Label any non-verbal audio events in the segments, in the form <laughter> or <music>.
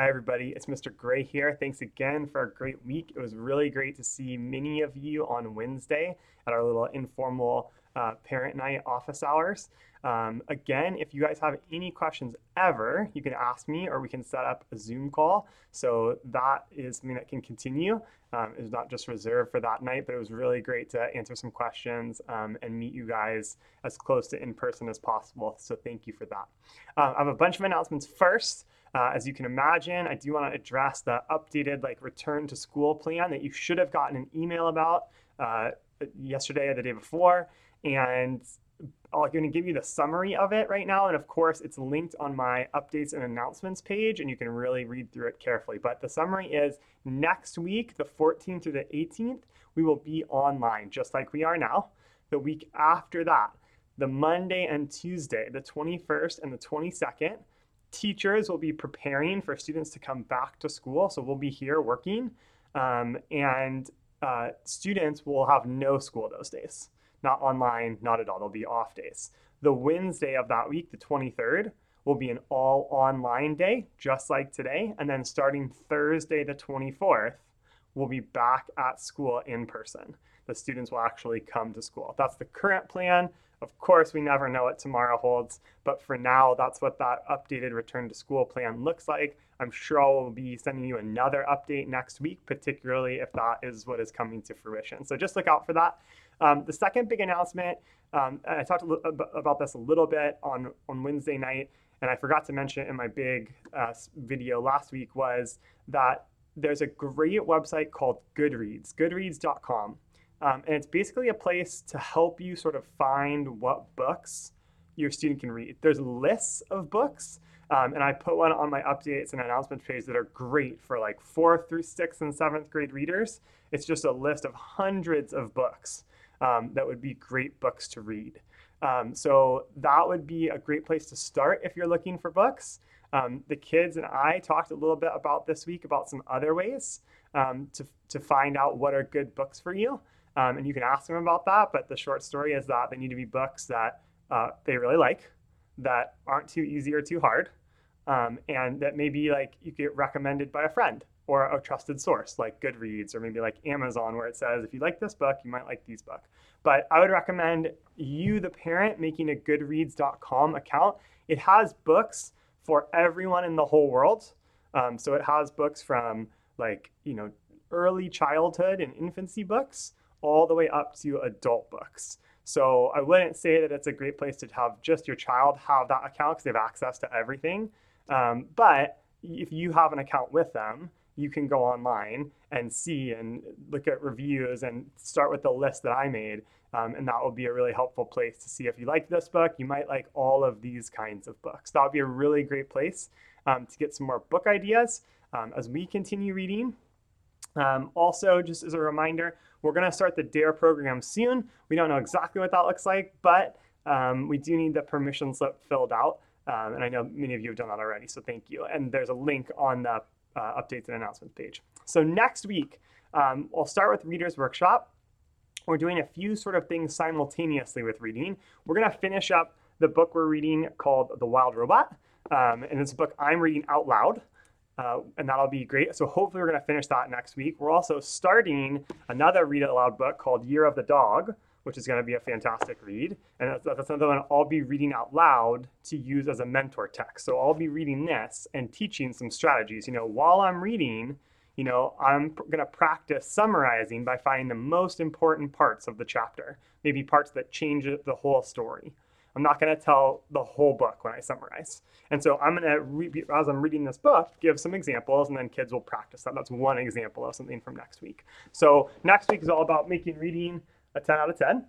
Hi, everybody. It's Mr. Gray here. Thanks again for a great week. It was really great to see many of you on Wednesday at our little informal uh, parent night office hours. Um, again, if you guys have any questions ever, you can ask me or we can set up a Zoom call. So that is something that can continue. Um, it's not just reserved for that night, but it was really great to answer some questions um, and meet you guys as close to in person as possible. So thank you for that. Uh, I have a bunch of announcements first. Uh, as you can imagine, I do want to address the updated like return to school plan that you should have gotten an email about uh, yesterday or the day before. And I'm going to give you the summary of it right now. And of course, it's linked on my updates and announcements page, and you can really read through it carefully. But the summary is next week, the 14th through the 18th, we will be online just like we are now. The week after that, the Monday and Tuesday, the 21st and the 22nd, teachers will be preparing for students to come back to school. So we'll be here working, um, and uh, students will have no school those days. Not online, not at all. They'll be off days. The Wednesday of that week, the 23rd, will be an all online day, just like today. And then starting Thursday, the 24th, we'll be back at school in person. The students will actually come to school. That's the current plan. Of course, we never know what tomorrow holds, but for now, that's what that updated return to school plan looks like. I'm sure I'll be sending you another update next week, particularly if that is what is coming to fruition. So just look out for that. Um, the second big announcement, um, I talked about this a little bit on, on Wednesday night, and I forgot to mention in my big uh, video last week, was that there's a great website called Goodreads, goodreads.com. Um, and it's basically a place to help you sort of find what books your student can read. There's lists of books, um, and I put one on my updates and announcements page that are great for like fourth through sixth and seventh grade readers. It's just a list of hundreds of books um, that would be great books to read. Um, so that would be a great place to start if you're looking for books. Um, the kids and I talked a little bit about this week about some other ways um, to, to find out what are good books for you. Um, and you can ask them about that. But the short story is that they need to be books that uh, they really like, that aren't too easy or too hard, um, and that maybe like you get recommended by a friend or a trusted source like Goodreads or maybe like Amazon, where it says if you like this book, you might like these book. But I would recommend you, the parent, making a Goodreads.com account. It has books for everyone in the whole world. Um, so it has books from like you know early childhood and infancy books all the way up to adult books. So I wouldn't say that it's a great place to have just your child have that account because they have access to everything. Um, but if you have an account with them, you can go online and see and look at reviews and start with the list that I made. Um, and that will be a really helpful place to see if you like this book, you might like all of these kinds of books. That would be a really great place um, to get some more book ideas um, as we continue reading. Um, also, just as a reminder, we're going to start the DARE program soon. We don't know exactly what that looks like, but um, we do need the permission slip filled out. Um, and I know many of you have done that already, so thank you. And there's a link on the uh, updates and announcements page. So next week, um, I'll start with Reader's Workshop. We're doing a few sort of things simultaneously with reading. We're going to finish up the book we're reading called The Wild Robot. Um, and it's a book I'm reading out loud. Uh, and that'll be great. So hopefully we're going to finish that next week. We're also starting another read it aloud book called Year of the Dog, which is going to be a fantastic read. And that's, that's another one I'll be reading out loud to use as a mentor text. So I'll be reading this and teaching some strategies. You know, while I'm reading, you know, I'm going to practice summarizing by finding the most important parts of the chapter, maybe parts that change the whole story. I'm not going to tell the whole book when I summarize. And so I'm going to, re- as I'm reading this book, give some examples, and then kids will practice that. That's one example of something from next week. So next week is all about making reading a 10 out of 10.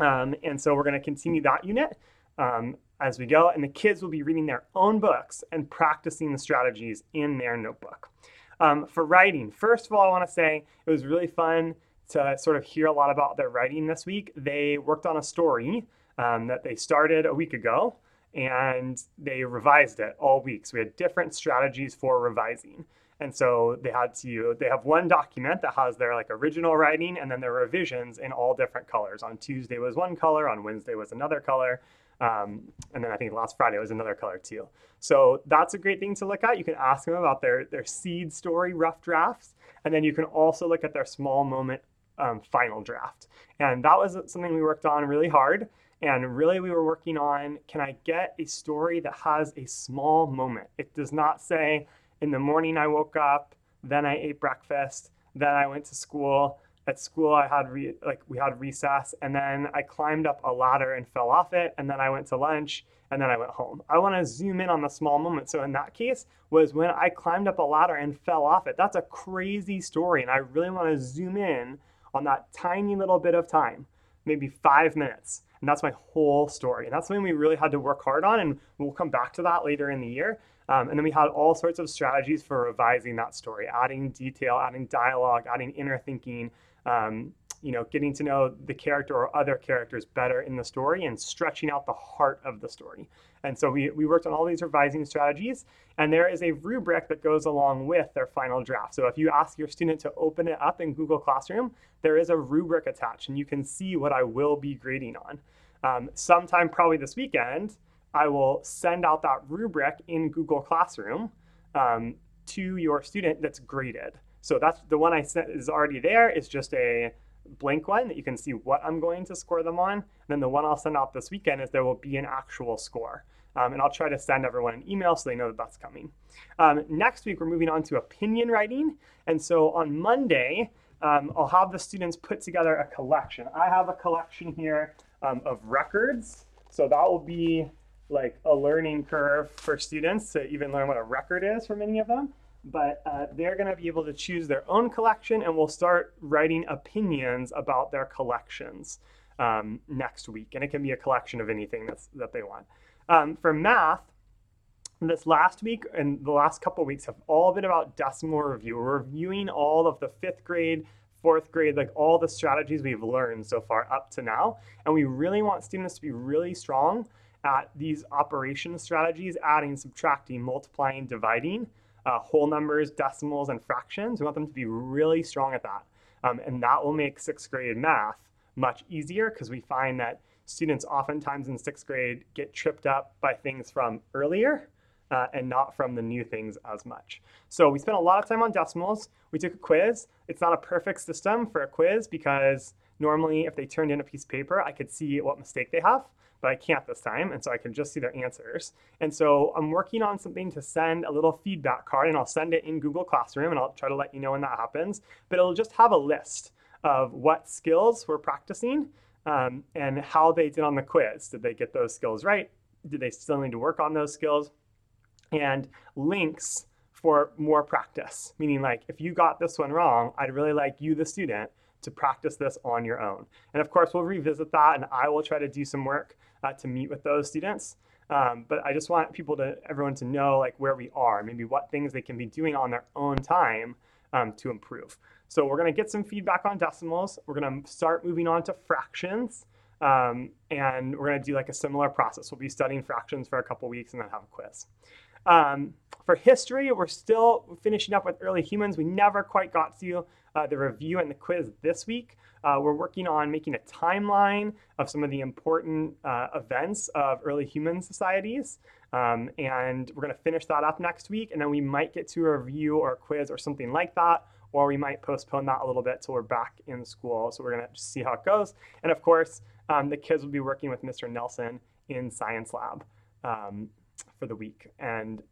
Um, and so we're going to continue that unit um, as we go. And the kids will be reading their own books and practicing the strategies in their notebook. Um, for writing, first of all, I want to say it was really fun to sort of hear a lot about their writing this week. They worked on a story um, that they started a week ago and they revised it all week. So we had different strategies for revising. And so they had to, they have one document that has their like original writing and then their revisions in all different colors. On Tuesday was one color, on Wednesday was another color. Um, and then I think last Friday was another color too. So that's a great thing to look at. You can ask them about their, their seed story rough drafts. And then you can also look at their small moment um, final draft. And that was something we worked on really hard. And really, we were working on can I get a story that has a small moment? It does not say, in the morning I woke up, then I ate breakfast, then I went to school. At school, I had re- like we had recess, and then I climbed up a ladder and fell off it, and then I went to lunch, and then I went home. I want to zoom in on the small moment. So in that case, was when I climbed up a ladder and fell off it. That's a crazy story, and I really want to zoom in on that tiny little bit of time, maybe five minutes. And that's my whole story. And that's something we really had to work hard on. And we'll come back to that later in the year. Um, and then we had all sorts of strategies for revising that story, adding detail, adding dialogue, adding inner thinking, um, you know, getting to know the character or other characters better in the story and stretching out the heart of the story. And so we, we worked on all these revising strategies, and there is a rubric that goes along with their final draft. So if you ask your student to open it up in Google Classroom, there is a rubric attached, and you can see what I will be grading on. Um, sometime probably this weekend, I will send out that rubric in Google Classroom um, to your student that's graded. So that's the one I sent is already there. It's just a blank one that you can see what I'm going to score them on. And then the one I'll send out this weekend is there will be an actual score. Um, and I'll try to send everyone an email so they know that that's coming. Um, next week, we're moving on to opinion writing. And so on Monday, um, I'll have the students put together a collection. I have a collection here um, of records. So that will be like a learning curve for students to even learn what a record is for many of them but uh, they're going to be able to choose their own collection and we'll start writing opinions about their collections um, next week. And it can be a collection of anything that's, that they want. Um, for math, this last week and the last couple weeks have all been about decimal review. We're reviewing all of the fifth grade, fourth grade, like all the strategies we've learned so far up to now. And we really want students to be really strong at these operation strategies, adding, subtracting, multiplying, dividing uh, whole numbers, decimals, and fractions. We want them to be really strong at that. Um, and that will make sixth grade math much easier because we find that students oftentimes in sixth grade get tripped up by things from earlier uh, and not from the new things as much. So we spent a lot of time on decimals. We took a quiz. It's not a perfect system for a quiz because normally if they turned in a piece of paper, I could see what mistake they have but I can't this time. And so I can just see their answers. And so I'm working on something to send a little feedback card and I'll send it in Google Classroom and I'll try to let you know when that happens. But it'll just have a list of what skills we're practicing um, and how they did on the quiz. Did they get those skills right? Did they still need to work on those skills? And links for more practice, meaning like if you got this one wrong, I'd really like you, the student, to practice this on your own. And of course, we'll revisit that and I will try to do some work uh, to meet with those students. Um, but I just want people to, everyone to know like where we are, maybe what things they can be doing on their own time um, to improve. So we're to get some feedback on decimals. We're to start moving on to fractions. Um, and we're to do like a similar process. We'll be studying fractions for a couple weeks and then have a quiz. Um, for history, we're still finishing up with early humans. We never quite got to uh, the review and the quiz this week. Uh, we're working on making a timeline of some of the important uh, events of early human societies. Um, and we're going to finish that up next week. And then we might get to a review or a quiz or something like that. Or we might postpone that a little bit till we're back in school. So we're going to see how it goes. And of course, um, the kids will be working with Mr. Nelson in Science Lab um, for the week. And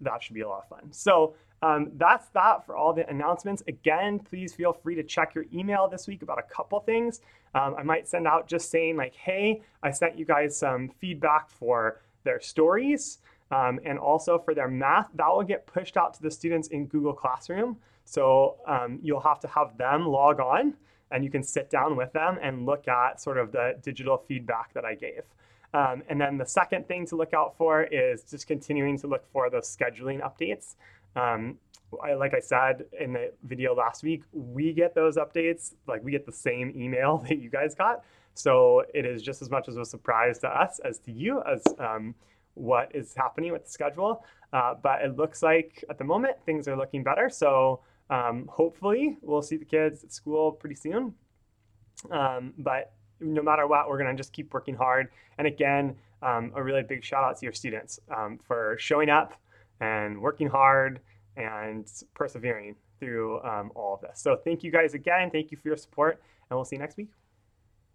that should be a lot of fun. So um, that's that for all the announcements. Again, please feel free to check your email this week about a couple things. Um, I might send out just saying like, hey, I sent you guys some feedback for their stories um, and also for their math. That will get pushed out to the students in Google Classroom. So um, you'll have to have them log on and you can sit down with them and look at sort of the digital feedback that I gave. Um, and then the second thing to look out for is just continuing to look for those scheduling updates. Um, I, like I said in the video last week, we get those updates, like we get the same email <laughs> that you guys got. So it is just as much as a surprise to us as to you as um, what is happening with the schedule. Uh, but it looks like at the moment things are looking better. So um, hopefully we'll see the kids at school pretty soon. Um, but no matter what, we're going to just keep working hard. And again, um, a really big shout out to your students um, for showing up and working hard and persevering through um, all of this. So thank you guys again. Thank you for your support, and we'll see you next week.